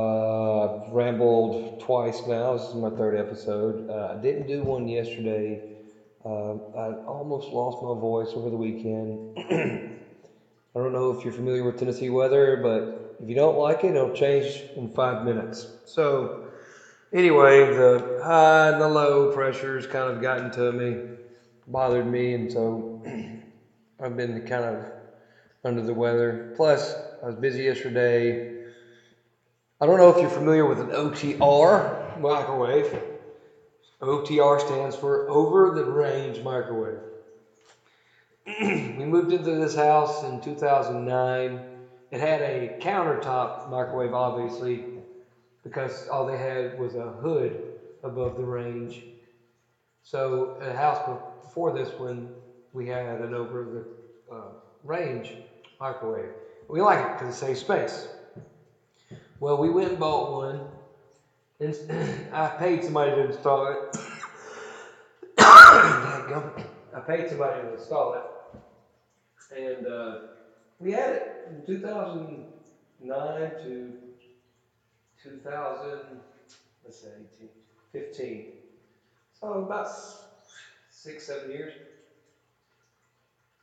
Uh, I've rambled twice now. This is my third episode. Uh, I didn't do one yesterday. Uh, I almost lost my voice over the weekend. I don't know if you're familiar with Tennessee weather, but if you don't like it, it'll change in five minutes. So, anyway, the high and the low pressures kind of gotten to me, bothered me, and so I've been kind of under the weather. Plus, I was busy yesterday. I don't know if you're familiar with an OTR microwave. OTR stands for over the range microwave. we moved into this house in 2009. It had a countertop microwave, obviously, because all they had was a hood above the range. So, a house before this one, we had an over the uh, range microwave. We like it because it saves space. Well, we went and bought one, and I paid somebody to install it. I paid somebody to install it, and uh, we had it from 2009 to 2000. Let's say 18, 15. So about six, seven years.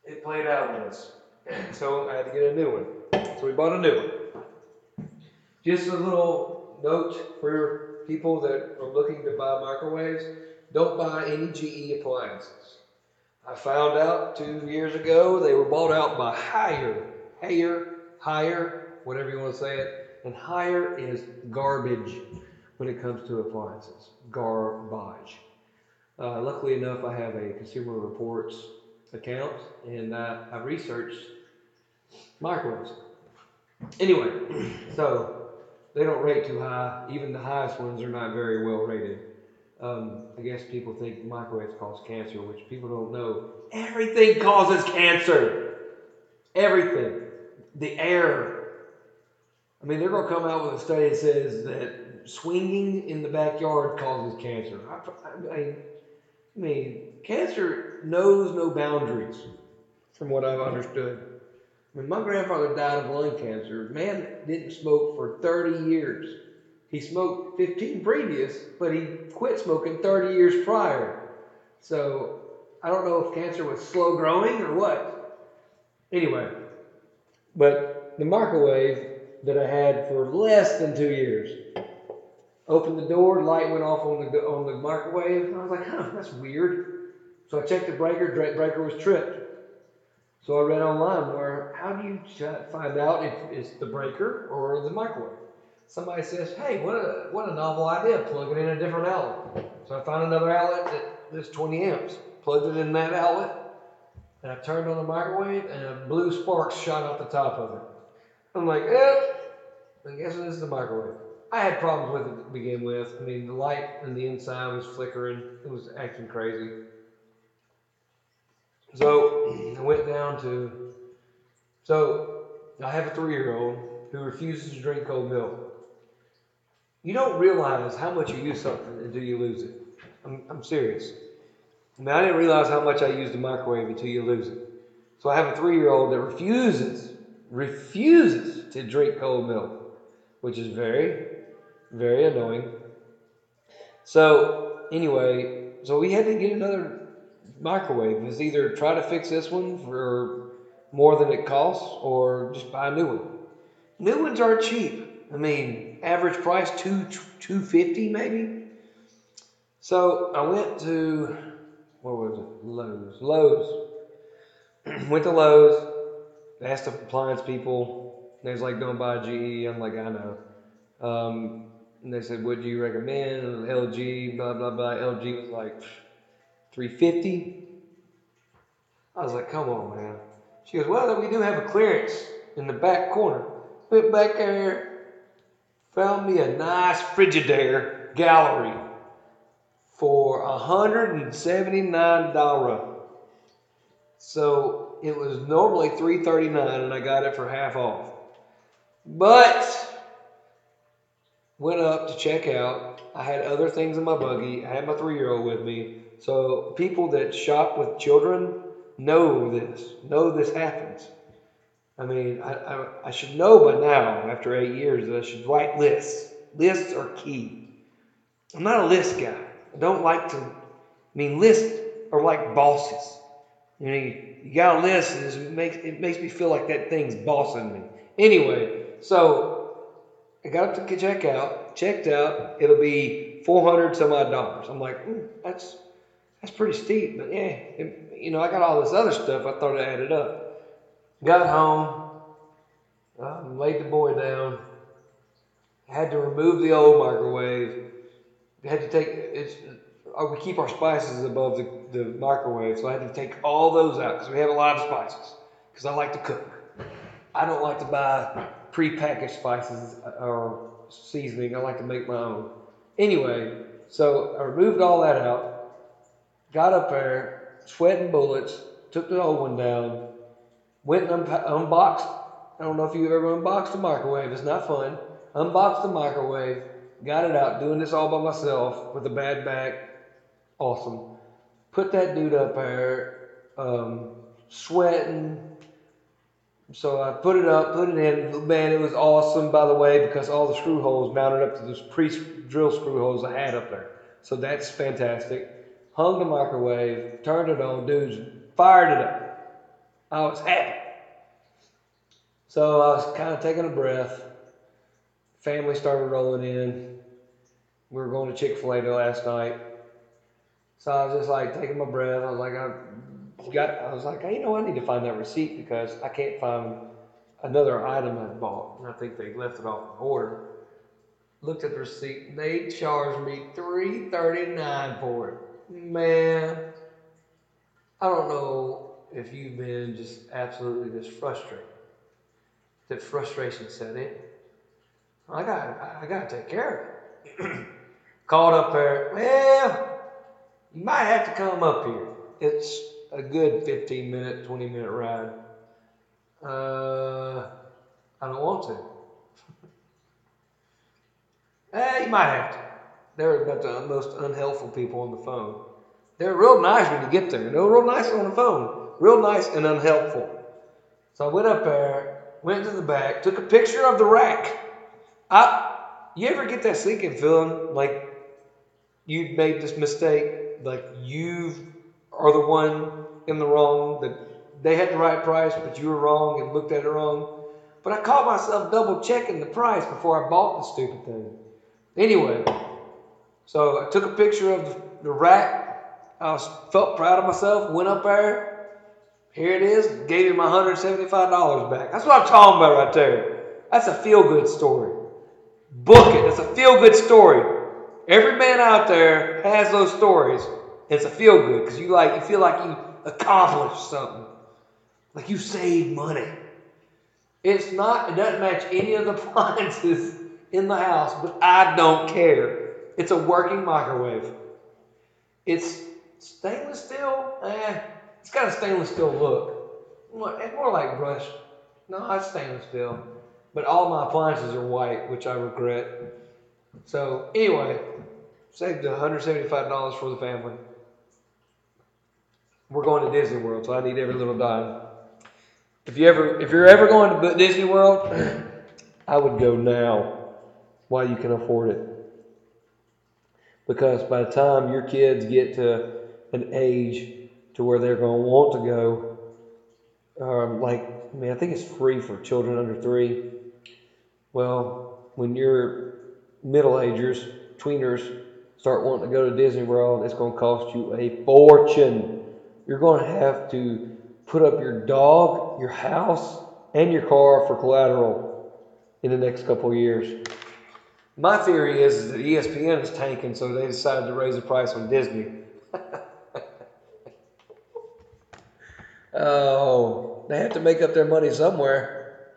It played out on us, so I had to get a new one. So we bought a new one. Just a little note for people that are looking to buy microwaves don't buy any GE appliances. I found out two years ago they were bought out by Haier. Haier, Haier, whatever you want to say it. And Haier is garbage when it comes to appliances. Garbage. Uh, luckily enough, I have a Consumer Reports account and uh, I researched microwaves. Anyway, so they don't rate too high. Even the highest ones are not very well rated. Um, I guess people think microwaves cause cancer, which people don't know. Everything causes cancer. Everything. The air. I mean, they're going to come out with a study that says that swinging in the backyard causes cancer. I, I, I mean, cancer knows no boundaries, from what I've understood. When my grandfather died of lung cancer, man didn't smoke for 30 years. He smoked 15 previous, but he quit smoking 30 years prior. So I don't know if cancer was slow growing or what. Anyway, but the microwave that I had for less than two years. Opened the door, light went off on the on the microwave. I was like, huh, that's weird. So I checked the breaker, breaker was tripped. So I read online where how do you find out if it's the breaker or the microwave? Somebody says, hey, what a, what a novel idea, plug it in a different outlet. So I found another outlet that that is 20 amps, plugged it in that outlet, and I turned on the microwave, and a blue spark shot out the top of it. I'm like, eh, I guess this is the microwave. I had problems with it to begin with. I mean, the light in the inside was flickering. It was acting crazy. So I went down to, so I have a three-year-old who refuses to drink cold milk. You don't realize how much you use something until you lose it. I'm, I'm serious. I mean, I didn't realize how much I used the microwave until you lose it. So I have a three-year-old that refuses, refuses to drink cold milk, which is very, very annoying. So anyway, so we had to get another microwave. is either try to fix this one for more than it costs, or just buy a new one. New ones aren't cheap. I mean, average price two two fifty maybe. So I went to what was it? Lowe's. Lowe's. went to Lowe's. Asked the appliance people. They was like, "Don't buy GE." I'm like, "I know." Um, and they said, "What do you recommend?" LG. Blah blah blah. LG was like 350. I was like, "Come on, man." She goes, "Well, we do have a clearance in the back corner." Went back there, found me a nice Frigidaire gallery for $179. So it was normally 339 and I got it for half off. But went up to check out. I had other things in my buggy. I had my three year old with me. So people that shop with children, know this, know this happens. I mean, I, I, I should know by now, after eight years, that I should write lists. Lists are key. I'm not a list guy. I don't like to, I mean, lists are like bosses. You know, you, you got a list, and it makes, it makes me feel like that thing's bossing me. Anyway, so I got up to check out, checked out, it'll be 400 some odd dollars. I'm like, that's, that's pretty steep, but yeah, it, you know, I got all this other stuff. I thought I added up. Got home, um, laid the boy down, had to remove the old microwave, had to take it's. Uh, we keep our spices above the, the microwave, so I had to take all those out because we have a lot of spices. Because I like to cook. I don't like to buy pre-packaged spices or seasoning. I like to make my own. Anyway, so I removed all that out, got up there, sweating bullets, took the old one down, went and unboxed. I don't know if you ever unboxed a microwave. It's not fun. Unboxed the microwave, got it out, doing this all by myself with a bad back. Awesome. Put that dude up there, um, sweating. So I put it up, put it in. Man, it was awesome, by the way, because all the screw holes mounted up to those pre-drill screw holes I had up there. So that's fantastic. Hung the microwave, turned it on, dudes fired it up. I was happy. So I was kind of taking a breath. Family started rolling in. We were going to Chick fil A last night. So I was just like taking my breath. I was like, I got, I was like, hey, you know, I need to find that receipt because I can't find another item I bought. And I think they left it off the order. Looked at the receipt they charged me three thirty nine for it. Man, I don't know if you've been just absolutely just frustrated, that frustration set in. I got I got to take care of it. Called up there. Well, you might have to come up here. It's a good 15 minute, 20 minute ride. Uh, I don't want to. eh, you might have to. They're about the most unhelpful people on the phone. They're real nice when you get there. They're real nice on the phone real nice and unhelpful. So I went up there, went to the back, took a picture of the rack. I, you ever get that sinking feeling like you made this mistake, like you are the one in the wrong, that they had the right price, but you were wrong and looked at it wrong? But I caught myself double checking the price before I bought the stupid thing. Anyway, so I took a picture of the rack. I was, felt proud of myself, went up there, here it is. Gave him my $175 back. That's what I'm talking about right there. That's a feel good story. Book it. It's a feel good story. Every man out there has those stories. It's a feel good because you like you feel like you accomplished something. Like you saved money. It's not, it doesn't match any of the appliances in the house, but I don't care. It's a working microwave. It's stainless steel, eh, it's got a stainless steel look. It's more like brushed. No, it's stainless steel. But all my appliances are white, which I regret. So anyway, saved $175 for the family. We're going to Disney World, so I need every little dime. If you ever, if you're ever going to Disney World, I would go now, while you can afford it. Because by the time your kids get to an age to where they're going to want to go. Um, like, I mean, I think it's free for children under three. Well, when your middle agers, tweeners, start wanting to go to Disney World, it's going to cost you a fortune. You're going to have to put up your dog, your house, and your car for collateral in the next couple years. My theory is, is that ESPN is tanking, so they decided to raise the price on Disney. Oh, they have to make up their money somewhere,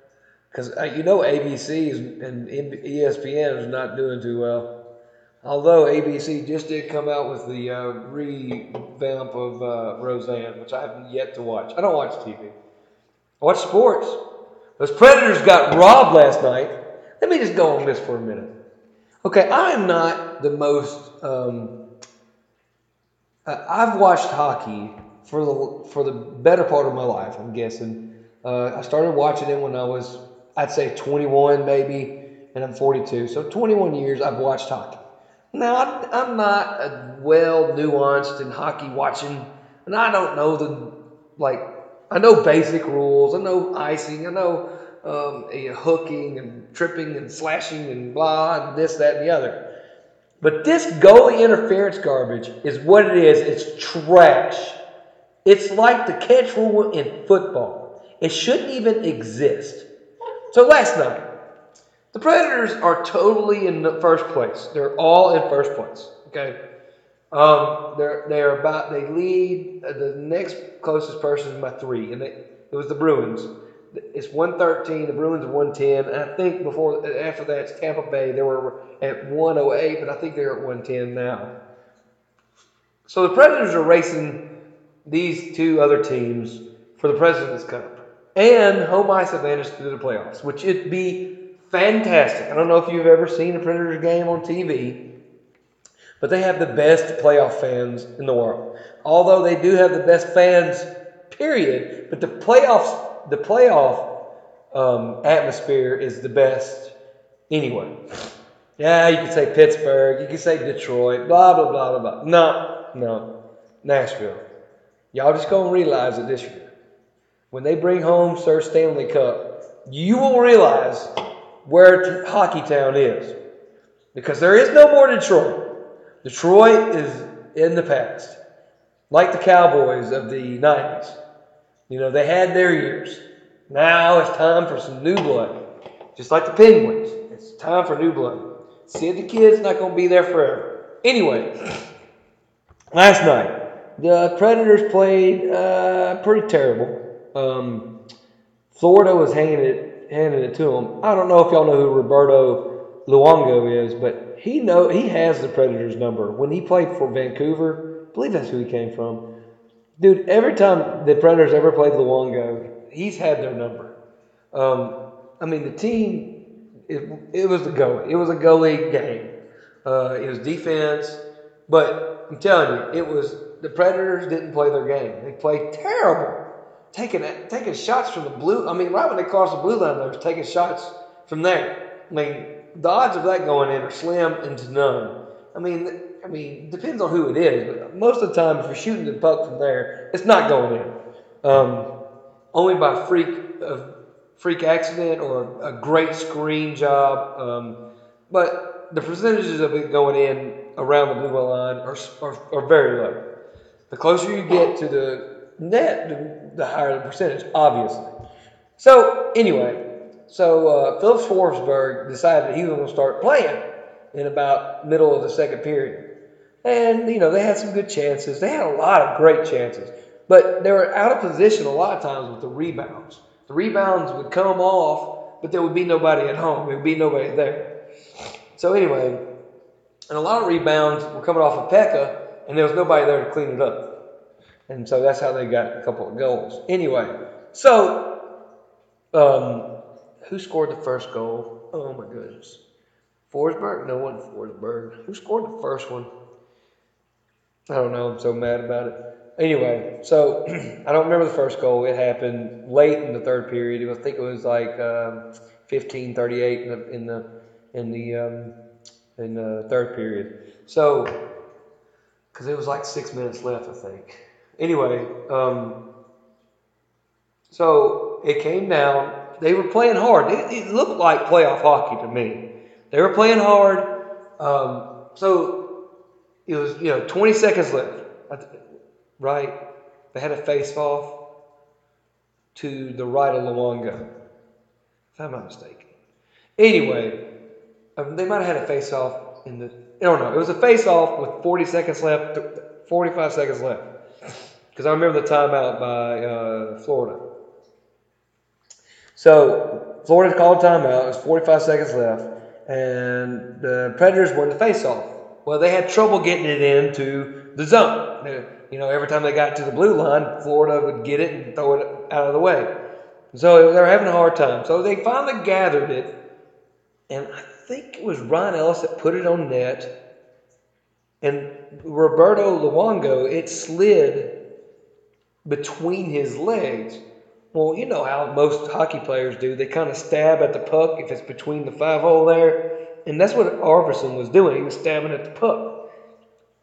because uh, you know ABC and ESPN is not doing too well. Although ABC just did come out with the uh, revamp of uh, Roseanne, which I haven't yet to watch. I don't watch TV. I watch sports. Those Predators got robbed last night. Let me just go on this for a minute. Okay, I am not the most. Um, I've watched hockey for the for the better part of my life. I'm guessing. Uh, I started watching it when I was, I'd say, 21 maybe, and I'm 42. So 21 years I've watched hockey. Now I'm not a well nuanced in hockey watching, and I don't know the like. I know basic rules. I know icing. I know um, hooking and tripping and slashing and blah and this, that, and the other. But this goalie interference garbage is what it is. It's trash. It's like the catch rule in football. It shouldn't even exist. So last night, the Predators are totally in the first place. They're all in first place. Okay. Um, they're they're about they lead. Uh, the next closest person by three, and it was the Bruins. It's 113. The Bruins are 110. And I think before after that, it's Tampa Bay. They were at 108, but I think they're at 110 now. So the Predators are racing these two other teams for the President's Cup and home ice advantage through the playoffs, which it'd be fantastic. I don't know if you've ever seen a Predators game on TV, but they have the best playoff fans in the world. Although they do have the best fans, period. But the playoffs the playoff um, atmosphere is the best anyway. Yeah, you could say Pittsburgh, you could say Detroit, blah blah blah blah blah. No, no, Nashville. Y'all just gonna realize it this year. When they bring home Sir Stanley Cup, you will realize where Hockey Town is. Because there is no more Detroit. Detroit is in the past. Like the Cowboys of the 90s. You know, they had their years. Now it's time for some new blood. Just like the Penguins. It's time for new blood. Sid the Kid's not going to be there forever. Anyway, last night, the Predators played uh, pretty terrible. Um, Florida was hanging it, handing it to them. I don't know if y'all know who Roberto Luongo is, but he know he has the Predators number. When he played for Vancouver, I believe that's who he came from. Dude, every time the Predators ever played Luongo, he's had their number. Um, I mean, the team, it, it was the goalie. It was a goalie game. Uh, it was defense. But I'm telling you, it was the Predators didn't play their game. They played terrible. Taking taking shots from the blue. I mean, right when they crossed the blue line, they were taking shots from there. I mean, the odds of that going in are slim into none. I mean, I mean, depends on who it is, but most of the time, if you're shooting the puck from there, it's not going in. Um, only by freak freak accident or a great screen job. Um, but the percentages of it going in around the blue line are, are, are very low. The closer you get to the net, the, the higher the percentage, obviously. So anyway, so uh, Filip Forsberg decided he was going to start playing in about middle of the second period. And, you know, they had some good chances. They had a lot of great chances. But they were out of position a lot of times with the rebounds. The rebounds would come off, but there would be nobody at home. There would be nobody there. So, anyway, and a lot of rebounds were coming off of Pekka, and there was nobody there to clean it up. And so that's how they got a couple of goals. Anyway, so um, who scored the first goal? Oh, my goodness. Forsberg? No one Forsberg. Who scored the first one? I don't know. I'm so mad about it. Anyway, so I don't remember the first goal. It happened late in the third period. I think it was like um, 15, 38 in the in the in the, um, in the third period. So, because it was like six minutes left, I think. Anyway, um, so it came down. They were playing hard. It, it, looked like playoff hockey to me. They were playing hard. Um, so it was, you know, 20 seconds left, right? They had a face off to the right of Luongo, if I'm not mistaken. Anyway, um, they might have had a face off in the, I don't know. It was a face off with 40 seconds left, 45 seconds left. Because I remember the timeout by uh, Florida. So Florida called timeout. It was 45 seconds left, and the Predators won the face-off. Well, they had trouble getting it into the zone. You know, every time they got to the blue line, Florida would get it and throw it out of the way. So they were having a hard time. So they finally gathered it, and I think it was Ryan Ellis that put it on net. And Roberto Luongo, it slid between his legs. Well, you know how most hockey players do. They kind of stab at the puck if it's between the five hole there. And that's what Arvidsson was doing. He was stabbing at the puck.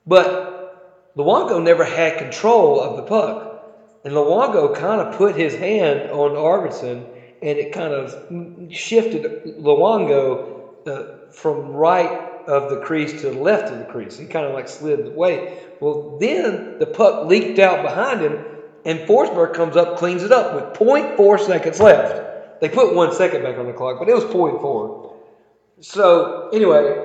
But Luongo never had control of the puck. And Luongo kind of put his hand on Arvidsson and it kind of shifted Luongo uh, from right of the crease to the left of the crease. He kind of like slid away. Well, then the puck leaked out behind him, and Forsberg comes up, cleans it up with 0.4 seconds left. They put one second back on the clock, but it was 0.4. So, anyway,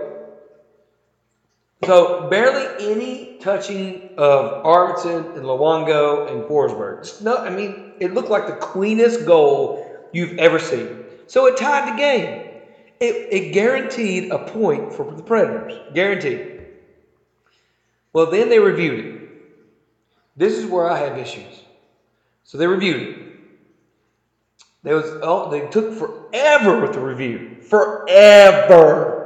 so barely any touching of Arvidsson and Luongo and Forsberg. No, I mean, it looked like the cleanest goal you've ever seen. So it tied the game. It, it guaranteed a point for the Predators. Guaranteed. Well, then they reviewed it. This is where I have issues. So they reviewed it. They was oh, they took forever with the review. Forever.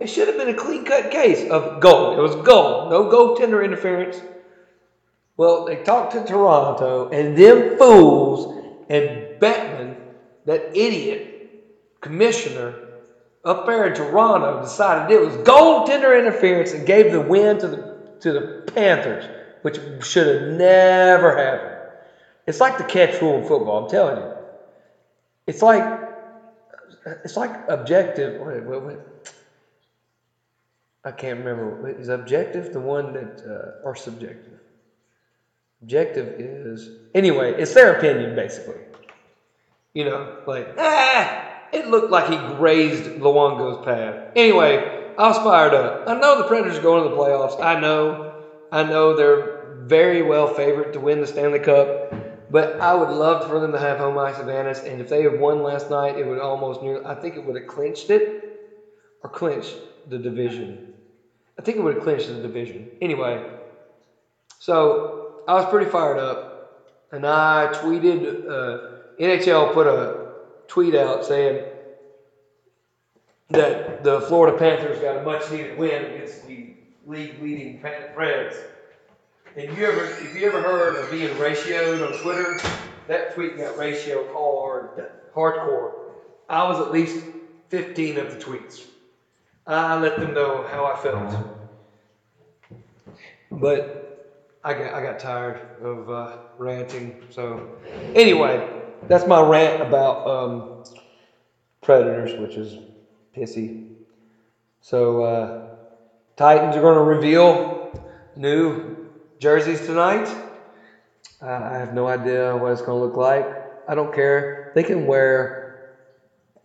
It should have been a clean cut case of goal. It was goal. No goaltender interference. Well, they talked to Toronto, and them fools and Bettman, that idiot commissioner, up there in Toronto decided it was goaltender interference and gave the win to the to the Panthers, which should have never happened. It's like the catch rule in football. I'm telling you. It's like it's like objective. Wait, wait, wait. I can't remember. Is objective the one that uh, or subjective? Objective is anyway. It's their opinion basically. You know, like ah it looked like he grazed Luongo's path. Anyway, I was fired up. I know the Predators are going to the playoffs. I know. I know they're very well favored to win the Stanley Cup. But I would love for them to have home ice advantage. And if they had won last night, it would almost nearly, I think it would have clinched it or clinched the division. I think it would have clinched the division. Anyway, so I was pretty fired up. And I tweeted, uh, NHL put a tweet out saying that the Florida Panthers got a much needed win against the league leading Preds. And you ever, if you ever heard of being ratioed on Twitter, that tweet got ratioed hard, hardcore. I was at least 15 of the tweets. I let them know how I felt. But I got, I got tired of uh, ranting. So, anyway, that's my rant about um, predators, which is pissy. So uh, Titans are going to reveal new jerseys tonight. Uh, I have no idea what it's going to look like. I don't care. They can wear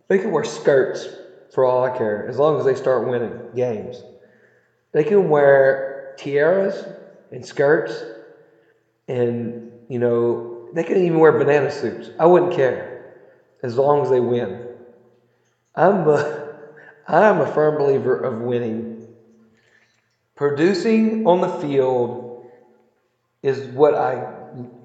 they can wear skirts for all I care, as long as they start winning games. They can wear tiaras and skirts and you know they can even wear banana suits. I wouldn't care as long as they win. I'm a, I'm a firm believer of winning. Producing on the field is what I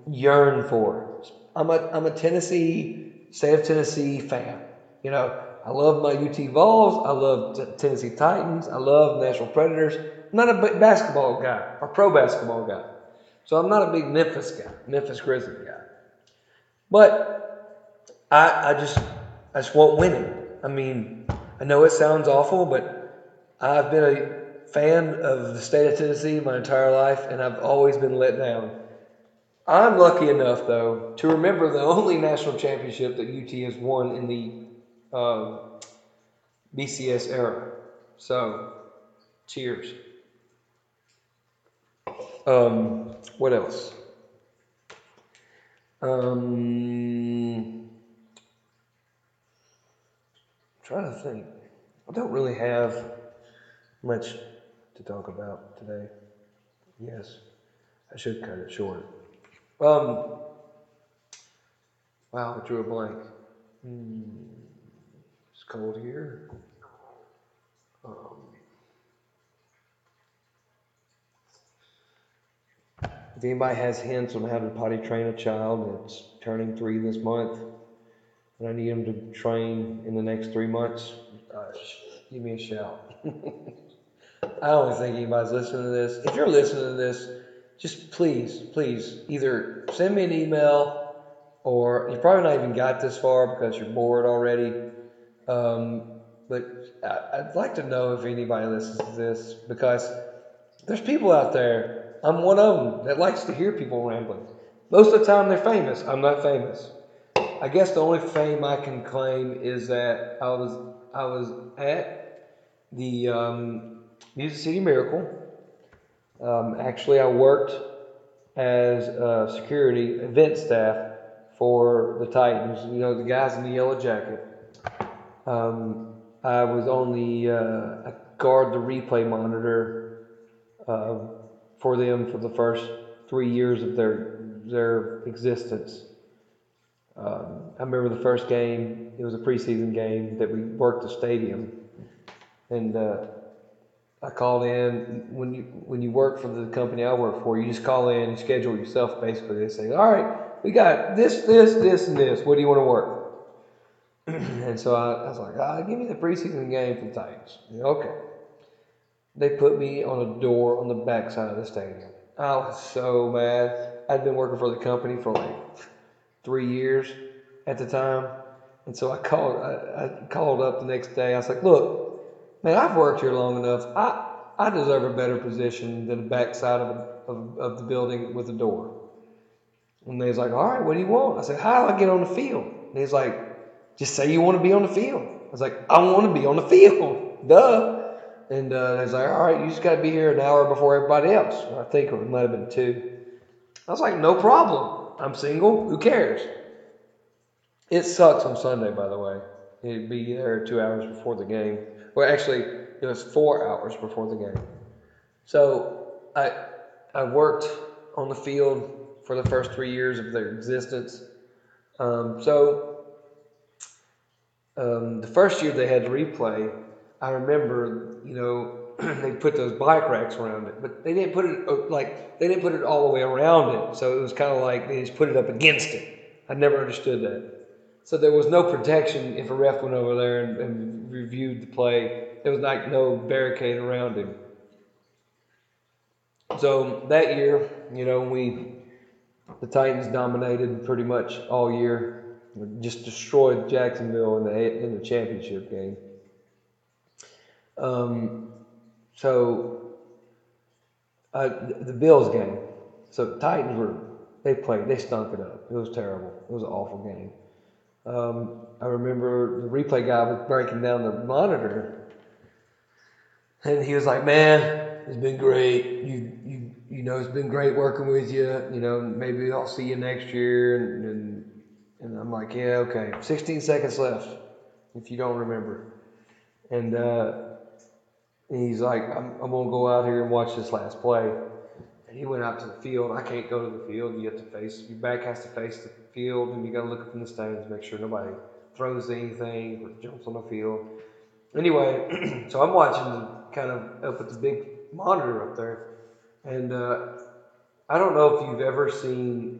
yearn for. I'm a, I'm a Tennessee, state of Tennessee fan. You know, I love my UT Vols. I love Tennessee Titans. I love Nashville Predators. I'm not a basketball guy or pro basketball guy. So I'm not a big Memphis guy, Memphis Grizzlies guy. But I, I just I just want winning. I mean, I know it sounds awful, but I've been a fan of the state of Tennessee my entire life, and I've always been let down. I'm lucky enough, though, to remember the only national championship that UT has won in the uh, BCS era. So, cheers. Um, what else? Um, trying to think. I don't really have much to talk about today. Yes, I should cut it short. Um, wow, I drew a blank. Hmm, it's cold here. Um, If anybody has hints on how to potty train a child that's turning three this month, and I need them to train in the next three months, uh, give me a shout. I don't think anybody's listening to this. If you're listening to this, just please, please, either send me an email or you probably not even got this far because you're bored already. Um, but I, I'd like to know if anybody listens to this because there's people out there. I'm one of them that likes to hear people rambling. Most of the time they're famous. I'm not famous. I guess the only fame I can claim is that I was I was at the um, Music City Miracle. Um, actually, I worked as a security event staff for the Titans. You know, the guys in the yellow jacket. Um, I was on the uh, guard the replay monitor uh, for them for the first three years of their their existence. Um, I remember the first game. It was a preseason game that we worked the stadium, and uh, I called in. When you when you work for the company I work for, you just call in, schedule yourself. Basically, they say, "All right, we got this, this, this, and this. What do you want to work?" and so I, I was like, ah, "Give me the preseason game for the Titans." Okay. They put me on a door on the backside of the stadium. I was so mad. I'd been working for the company for like three years at the time. And so I called I, I called up the next day. I was like, look, man, I've worked here long enough. I I deserve a better position than the backside of, of, of the building with a door. And they was like, all right, what do you want? I said, how do I get on the field? And he's like, just say you want to be on the field. I was like, I want to be on the field. Duh. And uh, was like, all right, you just got to be here an hour before everybody else. I think it might have been two. I was like, no problem. I'm single. Who cares? It sucks on Sunday, by the way. You'd be there two hours before the game. Well, actually, it was four hours before the game. So I I worked on the field for the first three years of their existence. Um, so um, the first year they had replay, I remember, you know, they put those bike racks around it, but they didn't put it uh, like they didn't put it all the way around it. So it was kind of like they just put it up against it. I never understood that. So there was no protection if a ref went over there and, and reviewed the play. There was like no barricade around him. So that year, you know, we the Titans dominated pretty much all year. Just destroyed Jacksonville in the in the championship game. Um, so uh, the Bills game. So Titans were they played they stunk it up. It was terrible. It was an awful game. Um, I remember the replay guy was breaking down the monitor, and he was like, "Man, it's been great. You you you know it's been great working with you. You know maybe I'll see you next year." And and, and I'm like, "Yeah, okay. 16 seconds left. If you don't remember." And uh, he's like, I'm, I'm going to go out here and watch this last play. And he went out to the field. I can't go to the field. You have to face, your back has to face the field, and you got to look up in the stands, make sure nobody throws anything or jumps on the field. Anyway, so I'm watching kind of up at the big monitor up there. And uh, I don't know if you've ever seen,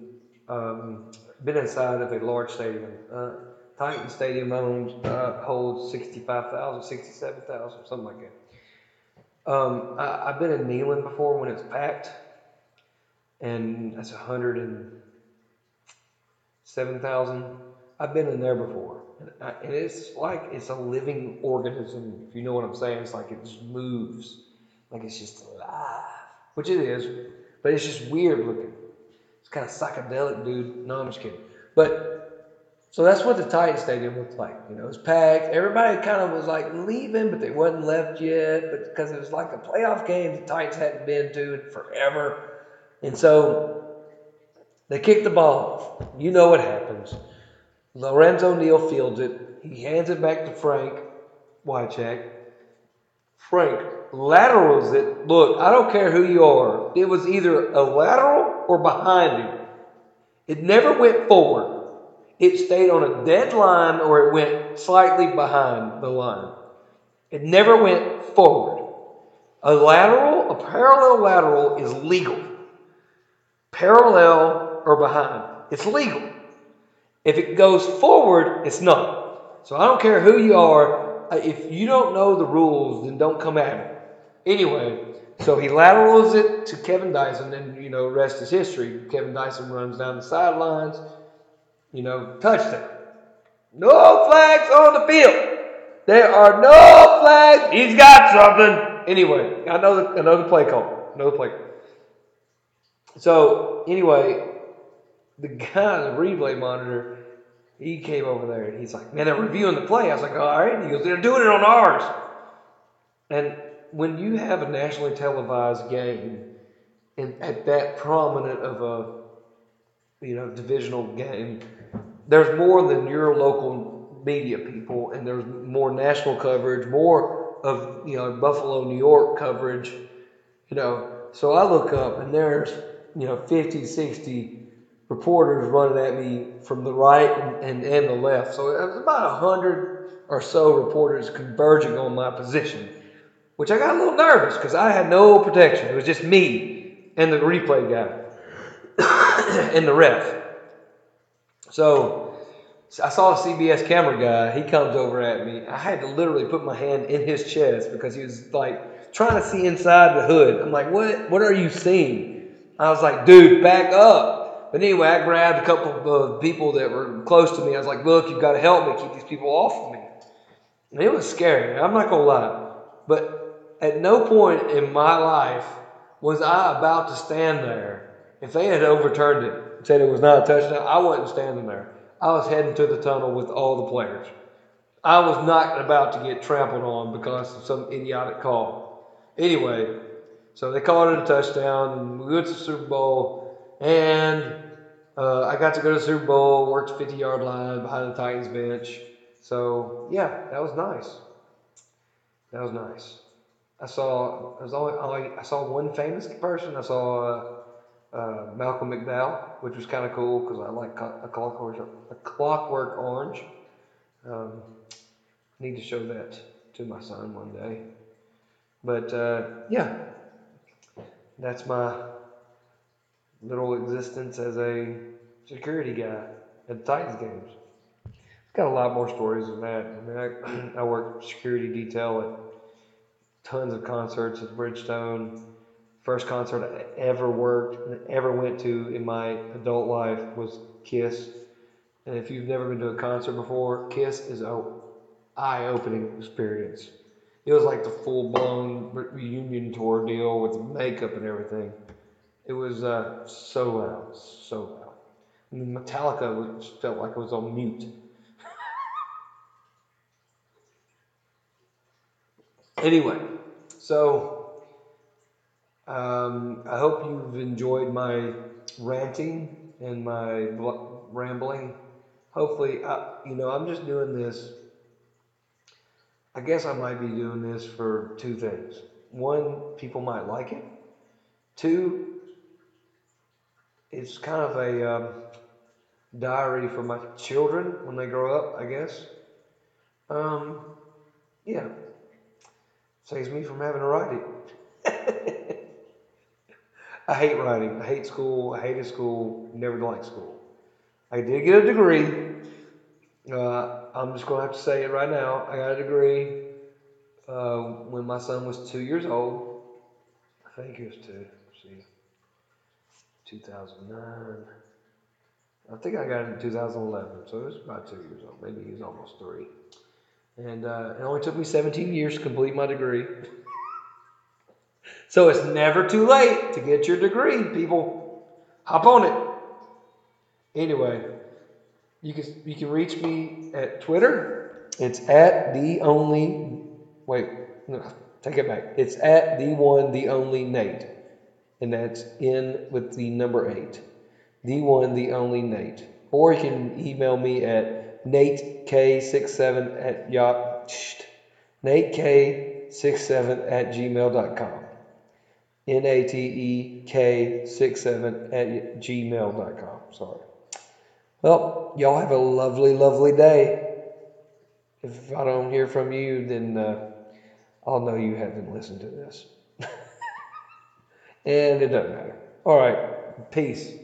um, been inside of a large stadium. Uh, Titan Stadium owns, uh, holds 65,000, 67,000, something like that. Um, I, have been in Neyland before when it's packed, and that's a hundred and seven thousand. I've been in there before, and, I, and, it's like it's a living organism. If you know what I'm saying, it's like it just moves, like it's just alive, which it is, but it's just weird looking. It's kind of psychedelic, dude. No, I'm just kidding. But so that's what the Titan Stadium looked like. You know, it was packed. Everybody kind of was like leaving, but they wasn't left yet. But because it was like a playoff game, the Titans hadn't been to in forever, and so they kick the ball. You know what happens. Lorenzo Neal fields it. He hands it back to Frank Wycheck. Frank laterals it. Look, I don't care who you are. It was either a lateral or behind him. It never went forward it stayed on a dead line or it went slightly behind the line. It never went forward. A lateral, a parallel lateral is legal. Parallel or behind, it's legal. If it goes forward, it's not. So I don't care who you are. Uh, if you don't know the rules, then don't come at me. Anyway, so he laterals it to Kevin Dyson, and you know, rest is history. Kevin Dyson runs down the sidelines, you know, touchdown. No flags on the field. There are no flags. He's got something. Anyway, I know the, I know the play call. I know the play call. So anyway, the guy, the replay monitor, he came over there and he's like, "Man, they're reviewing the play." I was like, "All right." He goes, "They're doing it on ours." And when you have a nationally televised game, and at that prominent of a you know divisional game, there's more than your local media people, and there's more national coverage, more of you know Buffalo, New York coverage, you know. So I look up and there's you know 50, 60 reporters running at me from the right and, and, and the left. So it was about a hundred or so reporters converging on my position, which I got a little nervous because I had no protection. It was just me and the replay guy and the ref. So I saw a CBS camera guy. He comes over at me. I had to literally put my hand in his chest because he was like trying to see inside the hood. I'm like, what? What are you seeing? I was like, dude, back up. But anyway, I grabbed a couple of people that were close to me. I was like, look, you've got to help me keep these people off of me. And it was scary. I'm not going to lie. But at no point in my life was I about to stand there. If they had overturned it, and said it was not a touchdown, I wasn't standing there. I was heading to the tunnel with all the players. I was not about to get trampled on because of some idiotic call. Anyway, so they called it a touchdown, and we went to the Super Bowl, and uh, I got to go to the Super Bowl, worked 50 yard line behind the Titans bench. So, yeah, that was nice. That was nice. I saw I, was only, I saw one famous person. I saw uh, uh, Malcolm McDowell, which was kind of cool because I like a clockwork, a clockwork orange. Um, need to show that to my son one day. But uh, yeah, that's my little existence as a security guy at the Titans games. Got a lot more stories than that. I mean, I, I security detail at tons of concerts at Bridgestone. First concert I ever worked, ever went to in my adult life was Kiss. And if you've never been to a concert before, Kiss is a eye-opening experience. It was like the full-blown reunion tour deal with makeup and everything. It was uh, so loud, so loud. Metallica felt like it was on mute. anyway, so um, I hope you've enjoyed my ranting and my rambling. Hopefully, I, you know, I'm just doing this. I guess I might be doing this for two things. One, people might like it. Two, it's kind of a um, diary for my children when they grow up, I guess. Um, yeah, saves me from having to write it. I hate writing. I hate school. I hated school. Never liked school. I did get a degree. Uh, I'm just going to have to say it right now. I got a degree uh, when my son was two years old. I think he was two. 2009. I think I got it in 2011, so it was about two years old. Maybe he was almost three. And uh, it only took me 17 years to complete my degree. so it's never too late to get your degree, people. Hop on it. Anyway, you can you can reach me at Twitter. It's at the only wait, no, take it back. It's at the one, the only Nate and that's in with the number eight. The one, the only Nate. Or you can email me at natek67 at yacht, natek67 at gmail.com. N A T E K 67 at gmail.com. Sorry. Well, y'all have a lovely, lovely day. If I don't hear from you, then uh, I'll know you haven't listened to this. And it doesn't matter. All right. Peace.